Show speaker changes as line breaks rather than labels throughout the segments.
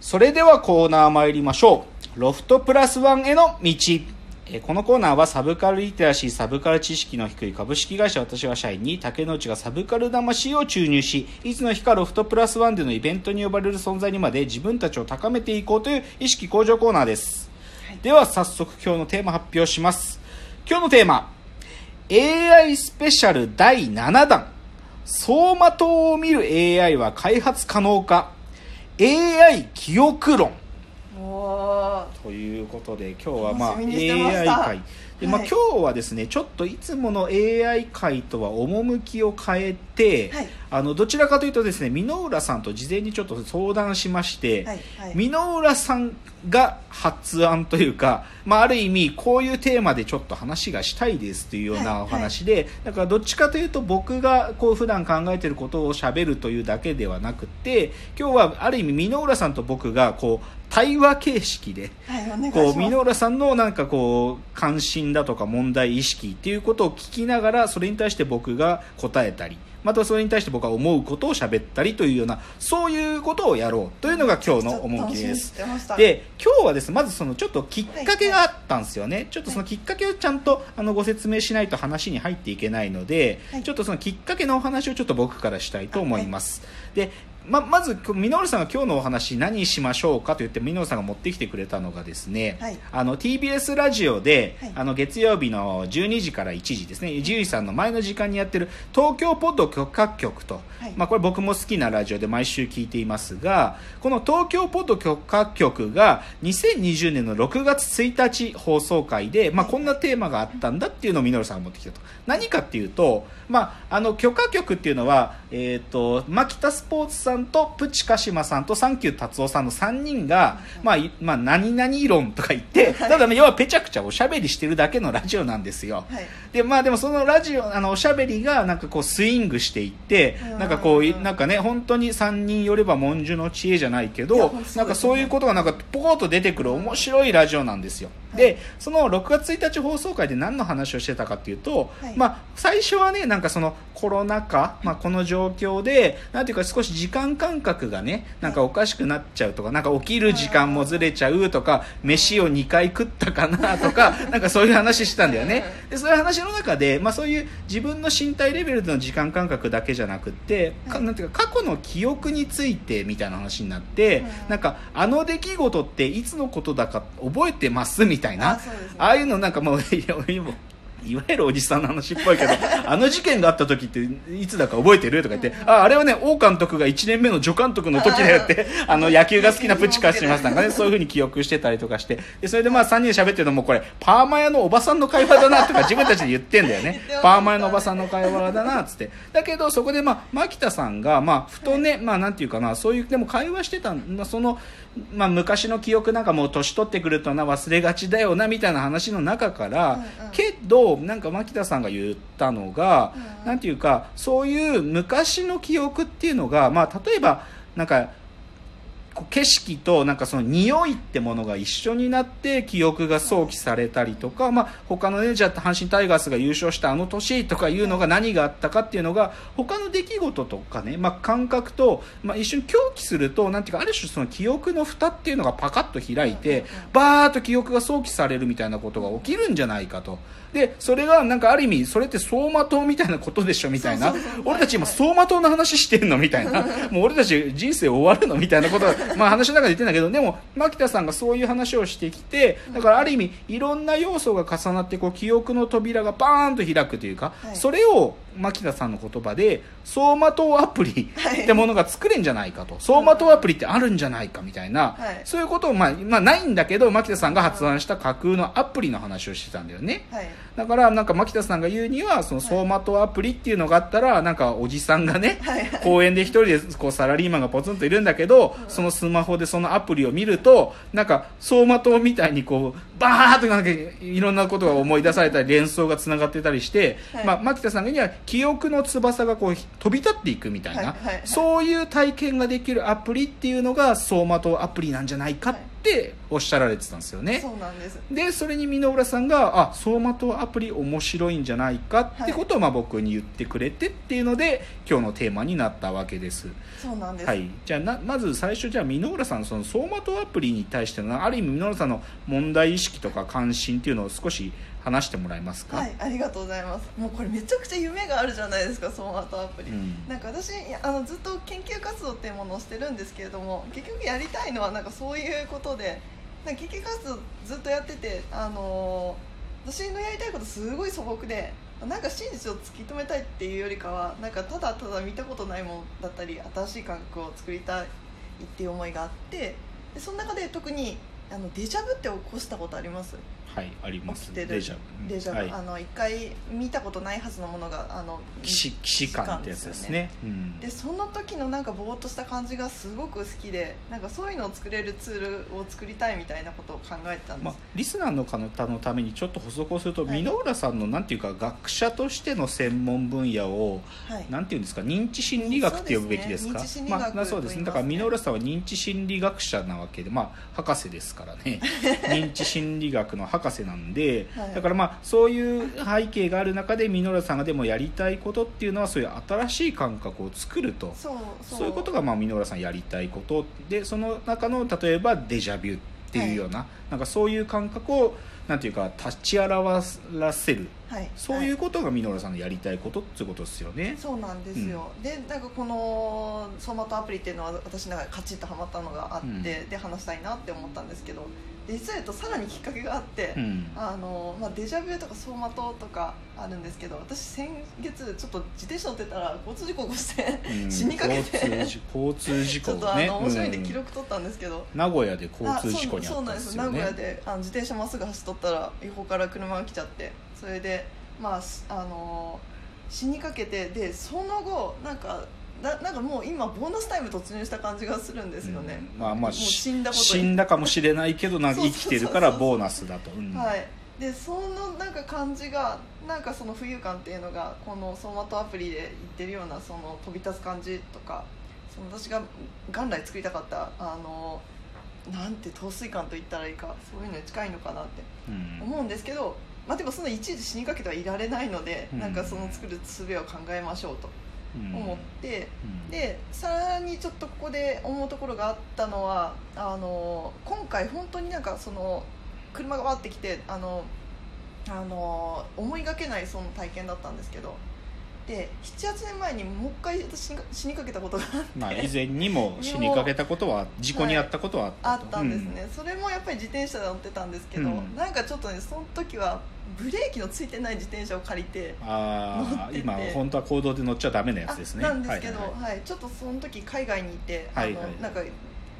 それではコーナー参りましょう。ロフトプラスワンへの道。えーこのコーナーはサブカルリテラシー、サブカル知識の低い株式会社私は社員に竹之内がサブカル魂を注入し、いつの日かロフトプラスワンでのイベントに呼ばれる存在にまで自分たちを高めていこうという意識向上コーナーです。では早速今日のテーマ発表します。今日のテーマ、AI スペシャル第7弾。走馬灯を見る AI は開発可能か？?AI 記憶論。ということで今日はまあ AI 界で、まあ、
はい。
今日はですねちょっといつもの AI 界とは趣を変えて、
はい。
あのどちらかというとですね箕浦さんと事前にちょっと相談しまして、
はいはい。
箕浦さんが発案というか、まあ、ある意味こういうテーマでちょっと話がしたいですというよう
はいは
ない。お話で、だからどっちかというと僕がこう普段考えていることをしゃべるというだけではなくて今日はある意味箕浦さんと僕がこう対話形式で
はい
こう箕浦さんのなんかこう関心だとか問題意識っていうことを聞きながらそれに対して僕が答えたりまたそれに対して僕が思うことを喋ったりというようなそういうことをやろうというのが今日の趣です。
楽しみにしてました。
で今日はですねまずそのちょっときっかけがあったんですよね、ちょっとそのきっかけをちゃんとあのご説明しないと話に入っていけないので、
はい。
ちょっとそのきっかけのお話をちょっと僕からしたいと思います、でままずミノルさんが今日のお話何しましょうかと言ってミノルさんが持ってきてくれたのがですね、
はい。
あの TBS ラジオで、
はい。
あの月曜日の12時から1時ですね獣医さんの前の時間にやってる東京ポッド許可局と、
はい。
まあ、これ僕も好きなラジオで毎週聞いていますがこの東京ポッド許可局が2020年の6月1日放送回で、まあ、こんなテーマがあったんだっていうのをミノルさんが持ってきたと。何かっていうと、まあ、あの許可局っていうのは、えー、と牧田スポーツさんとプチカシマさんとサンキュー達夫さんの3人が、まあいまあ、何々論とか言ってただね要はぺちゃくちゃおしゃべりしてるだけのラジオなんですよ。
はい。
でまあでもそのラジオあのおしゃべりがなんかこうスイングしていって
うん。
なんかこういなんかね本当に3人よれば文殊の知恵じゃないけどなんかそういうことがなんかポコッと出てくる面白いラジオなんですよ、
はい
でその6月1日放送回で何の話をしてたかっていうと、
はい。
まあ最初はねなんかそのコロナ禍、まあ、この状況でなんていうか少し時間感覚がねなんかおかしくなっちゃうとかなんか起きる時間もずれちゃうとか飯を2回食ったかなとか なんかそういう話してたんだよね。でそういう話の中で、まあ、そういう自分の身体レベルでの時間感覚だけじゃなくって、か
はい。
なんていうか過去の記憶についてみたいな話になって、
うん
なんかあの出来事っていつのことだか覚えてますみたいな
あそうですね。
ああいうのなんかもう もういわゆるおじさんの話っぽいけど あの事件があった時っていつだか覚えてる？とか言って、ああれはね王監督が1年目の助監督の時だよってあの野球が好きなプチカシマさんがねそういうふうに記憶してたりとかして。でそれでまあ3人で喋ってるのもこれパーマ屋のおばさんの会話だなとか自分たちで言ってんだよね。パーマ屋のおばさんの会話だなっ つって。だけどそこでまあ牧田さんがまあふとね、まあなんていうかなそういうでも会話してたまあそのまあ昔の記憶なんかもう年取ってくるとな忘れがちだよなみたいな話の中から、
うんうん。
けどなんか牧田さんが言ったのが、
うんうん。
なんていうかそういう昔の記憶っていうのがまあ例えばなんか景色となんかその匂いってものが一緒になって記憶が想起されたりとか、まあ、他のねじゃあ阪神タイガースが優勝したあの年とかいうのが何があったかっていうのが他の出来事とかね、まあ、感覚と、まあ、一緒に狂気するとなんていうかある種その記憶の蓋っていうのがパカッと開いてバーッと記憶が想起されるみたいなことが起きるんじゃないかと。でそれがなんかある意味それって走馬灯みたいなことでしょみたいな。俺たち今走馬灯の話してんのみたいな。もう俺たち人生終わるのみたいなことはまあ話の中で言ってんだけどでも牧田さんがそういう話をしてきてだからある意味いろんな要素が重なってこう記憶の扉がバーンと開くというか、
はい。
それを牧田さんの言葉で走馬灯アプリ
はい。
ってものが作れんじゃないかと。走馬灯アプリってあるんじゃないかみたいな、
はい。
そういうことを、まあ、まあないんだけど牧田さんが発案した架空のアプリの話をしてたんだよね。
はい。
だからなんか牧田さんが言うにはその走馬灯アプリっていうのがあったらなんかおじさんがね
はい。
公園で一人でこうサラリーマンがポツンといるんだけどそのスマホでそのアプリを見るとなんか走馬灯みたいにこうバーッとなんかいろんなことが思い出されたり連想がつながってたりして、
はい。
まあ、牧田さんが言うには記憶の翼がこう飛び立っていくみたいな、
はいはいはい。
そういう体験ができるアプリっていうのが走馬灯アプリなんじゃないかっっておっしゃられてたんですよね。
そうなんです。
でそれに箕浦さんが「あ走馬灯アプリ面白いんじゃないか」ってことをまあ僕に言ってくれてっていうので今日のテーマになったわけです。
そうなんです、
はい、じゃあなまず最初じゃあ箕浦さんのその走馬灯アプリに対してのある意味箕浦さんの問題意識とか関心っていうのを少し話してもらえますか、
はいありがとうございます。もうこれめちゃくちゃ夢があるじゃないですかソーマートアプリ、
うん。
なんか私あのずっと研究活動っていうものをしてるんですけれども結局やりたいのはなんかそういうことでなんか研究活動ずっとやっててあのー私のやりたいことすごい素朴でなんか真実を突き止めたいっていうよりかはなんかただただ見たことないものだったり新しい感覚を作りたいっていう思いがあってでその中で特にあのデジャブって起こしたことあります？
はいありますデジャブ。
デジャブ、
はい。
あの一回見たことないはずのものがあの
騎士騎士感ってやつですね。うん。
でその時のなんかぼーっとした感じがすごく好きでなんかそういうのを作れるツールを作りたいみたいなことを考えてたんです、
まあ、リスナーの方のためにちょっと補足をすると
はい。
箕浦さんのなんていうか学者としての専門分野を
はい。
なんていうんですか認知心理学って呼ぶべきですか？
そうね。
まあ、そうですね。だから箕浦さんは認知心理学者なわけでまあ博士ですからね。認知心理学の博士なんで、
はい。
だからまあそういう背景がある中で箕浦さんがでもやりたいことっていうのはそういう新しい感覚を作ると。
そう
いうことがまあ箕浦さんやりたいことでその中の例えばデジャビュっていうような,、なんかそういう感覚をなんていうか立ち現らせる。
はい。
そういうことが箕浦さんのやりたいことっていうことですよね。
そうなんですよ、でなんかこのソマトアプリっていうのは私の中でカチッとはまったのがあって、
うん。
で話したいなって思ったんですけどで実は言うとさらにきっかけがあって、
うん。
あのまあ、デジャブとか走馬灯とかあるんですけど私先月ちょっと自転車乗ってたら交通事故を起こして、
うん。
死にかけて。
交通事 交通事
ちょっとあの面白いんで
うん
記録取ったんですけど、
名古屋で交
あ
通事故にあ
そう
ったんですよ
そうなんです名古屋
ね
であの自転車まっすぐ走っとったら横から車が来ちゃって。それでまあすあの死にかけてでその後なんかななんかもう今ボーナスタイム突入した感じがするんですよね、
うん。まあまあ
もう死んだ
死んだかもしれないけどなんか生きてるからボーナスだと、うん。
はい、でそのなんか感じがなんかその浮遊感っていうのがこのソマトアプリで言ってるようなその飛び立つ感じとかその私が元来作りたかったあのなんて陶酔感と言ったらいいかそういうのに近いのかなって
うん。
思うんですけど、まあ、でもそのいちいち死にかけてはいられないので、
うん。
なんかその作る術を考えましょうと。
うん
思って。
うん
でさらにちょっとここで思うところがあったのはあの今回本当になんかその車がわってきてあのあの思いがけないその体験だったんですけどで78年前にもう一回私死にか死にかけたことがあって、
まあ、以前にも死にかけたことは事故に遭ったことはあったと、
あったんですね、それもやっぱり自転車で乗ってたんですけど、
うん。
なんかちょっとねその時はブレーキのついてない自転車を借りて
うんああ今本当は公道で乗っちゃダメなやつですね。
あなんですけど、
は
はいい。ちょっとその時海外にいて、
はいはい
あのなんか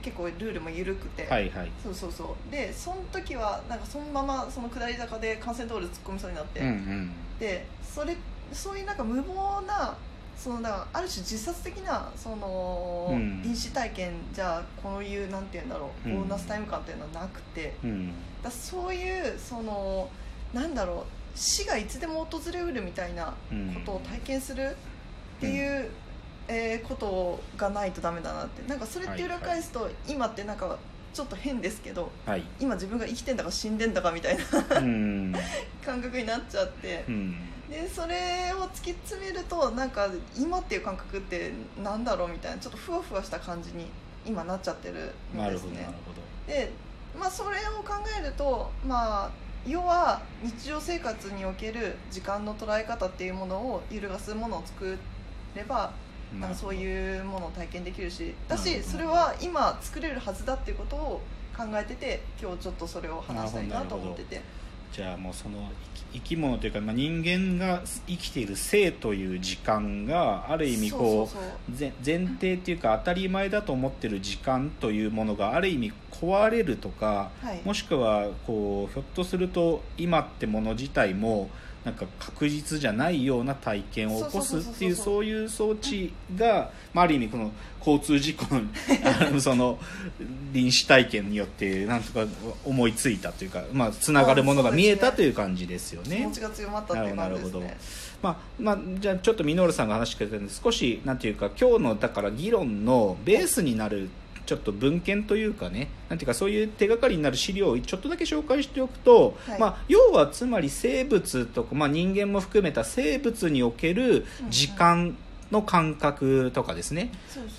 結構ルールも緩くて、
はいはい。
そうそうそう。でその時はなんかそのままその下り坂で幹線道路突っ込みそうになって、
うんうん。
でそれそういうなんか無謀なそのだある種自殺的なその、
うん。
飲酒体験じゃあこういうなんて言うんだろう
うん。
ボーナスタイム感っていうのはなくて、
うん。
だそういうそのなんだろう死がいつでも訪れうるみたいなことを体験するっていう、えーことがないとダメだなって。なんかそれって裏返すと、今ってなんかちょっと変ですけど
はい。
今自分が生きてんだか死んでんだかみたいな
うん。
感覚になっちゃって。
うん
でそれを突き詰めるとなんか今っていう感覚ってなんだろうみたいなちょっとふわふわした感じに今なっちゃってる
なんる
ですね。
ほどなるほど。
で、まあ、それを考えると、まあ、要は日常生活における時間の捉え方っていうものを揺るがすものを作ればなんかそういうものを体験できるしだしそれは今作れるはずだっていうことを考えてて今日ちょっとそれを話したいなと思ってて
じゃあもうその生き物というか、まあ、人間が生きている生という時間がある意味こう前提っていうか当たり前だと思ってる時間というものがある意味壊れるとか、
はい。
もしくはこうひょっとすると今ってもの自体もなんか確実じゃないような体験を起こすっていう
そう
いう装置が、まあ、ある意味この交通事故の その臨死体験によってなんとか思いついたというか、まあ、つながるものが見えたという感じですよね。
気持。ちが強まったっていう感じです
なるほど。
ね
まあまあ、じゃあちょっとミノールさんが話してくれたんで少しなんていうか今日のだから議論のベースになるちょっと文献というかねなんていうかそういう手がかりになる資料をちょっとだけ紹介しておくと、
はい。
まあ、要はつまり生物とか、まあ、人間も含めた生物における時間の感覚とかですね、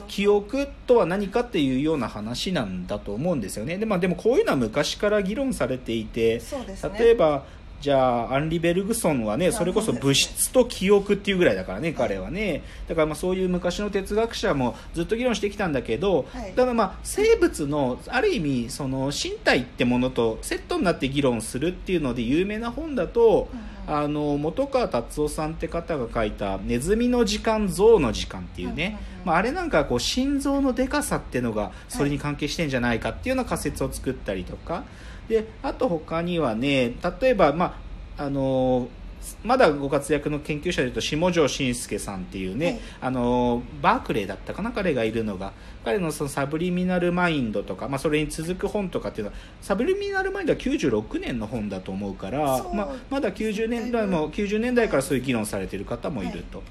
記憶とは何かっていうような話なんだと思うんですよね。で,、まあ、でもこういうのは昔から議論されていて
ね。
例えばじゃあアンリ・ベルグソンはね
あ
それこそ物質と記憶っていうぐらいだからね彼はね。だからまあそういう昔の哲学者もずっと議論してきたんだけど、
はい。
だからまあ生物のある意味その身体ってものとセットになって議論するっていうので有名な本だと、あの本川達夫さんって方が書いた「ネズミの時間象の時間」っていうね、まあ、あれなんかこう心臓のでかさっていうのがそれに関係してんじゃないかっていうような仮説を作ったりとか。であと他にはね例えば、まああのまだご活躍の研究者でいうと下條伸介さんっていうね、
はい。
あのバークレーだったかな彼がいるのが。彼のそのサブリミナルマインドとか、まあ、それに続く本とかっていうのはサブリミナルマインドは96年の本だと思うからまあ、まだ90年代も90年代からそういう議論されている方もいると。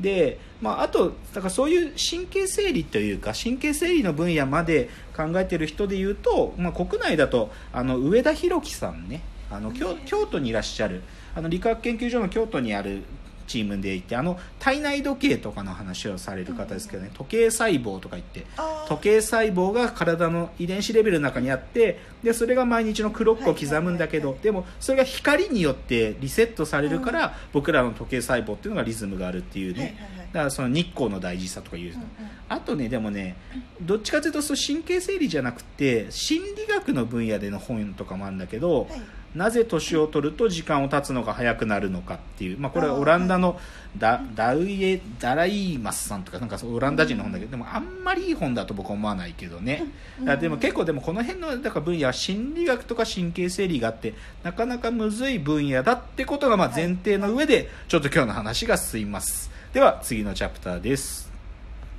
で、まあ、あとだからそういう神経整理というか神経整理の分野まで考えている人でいうと、まあ、国内だとあの上田博樹さんねあの京京都にいらっしゃるあの理化学研究所の京都にあるチームでいてあの体内時計とかの話をされる方ですけどね時計細胞とか言って時計細胞が体の遺伝子レベルの中にあってでそれが毎日のクロックを刻むんだけど、でもそれが光によってリセットされるから、僕らの時計細胞っていうのがリズムがあるっていうね、だからその日光の大事さとかいう、あとねでもねどっちかというとそう神経整理じゃなくて心理学の分野での本とかもあるんだけど、
はい
なぜ年を取ると時間を経つのが早くなるのかっていう、まあ、これはオランダのダダウイエダライマスさんとかなんかそうオランダ人の本だけどでもあんまりいい本だと僕は思わないけどね。でも結構でもこの辺のだから分野は心理学とか神経整理があってなかなかむずい分野だってことがまあ前提の上でちょっと今日の話が進みます。では次のチャプターです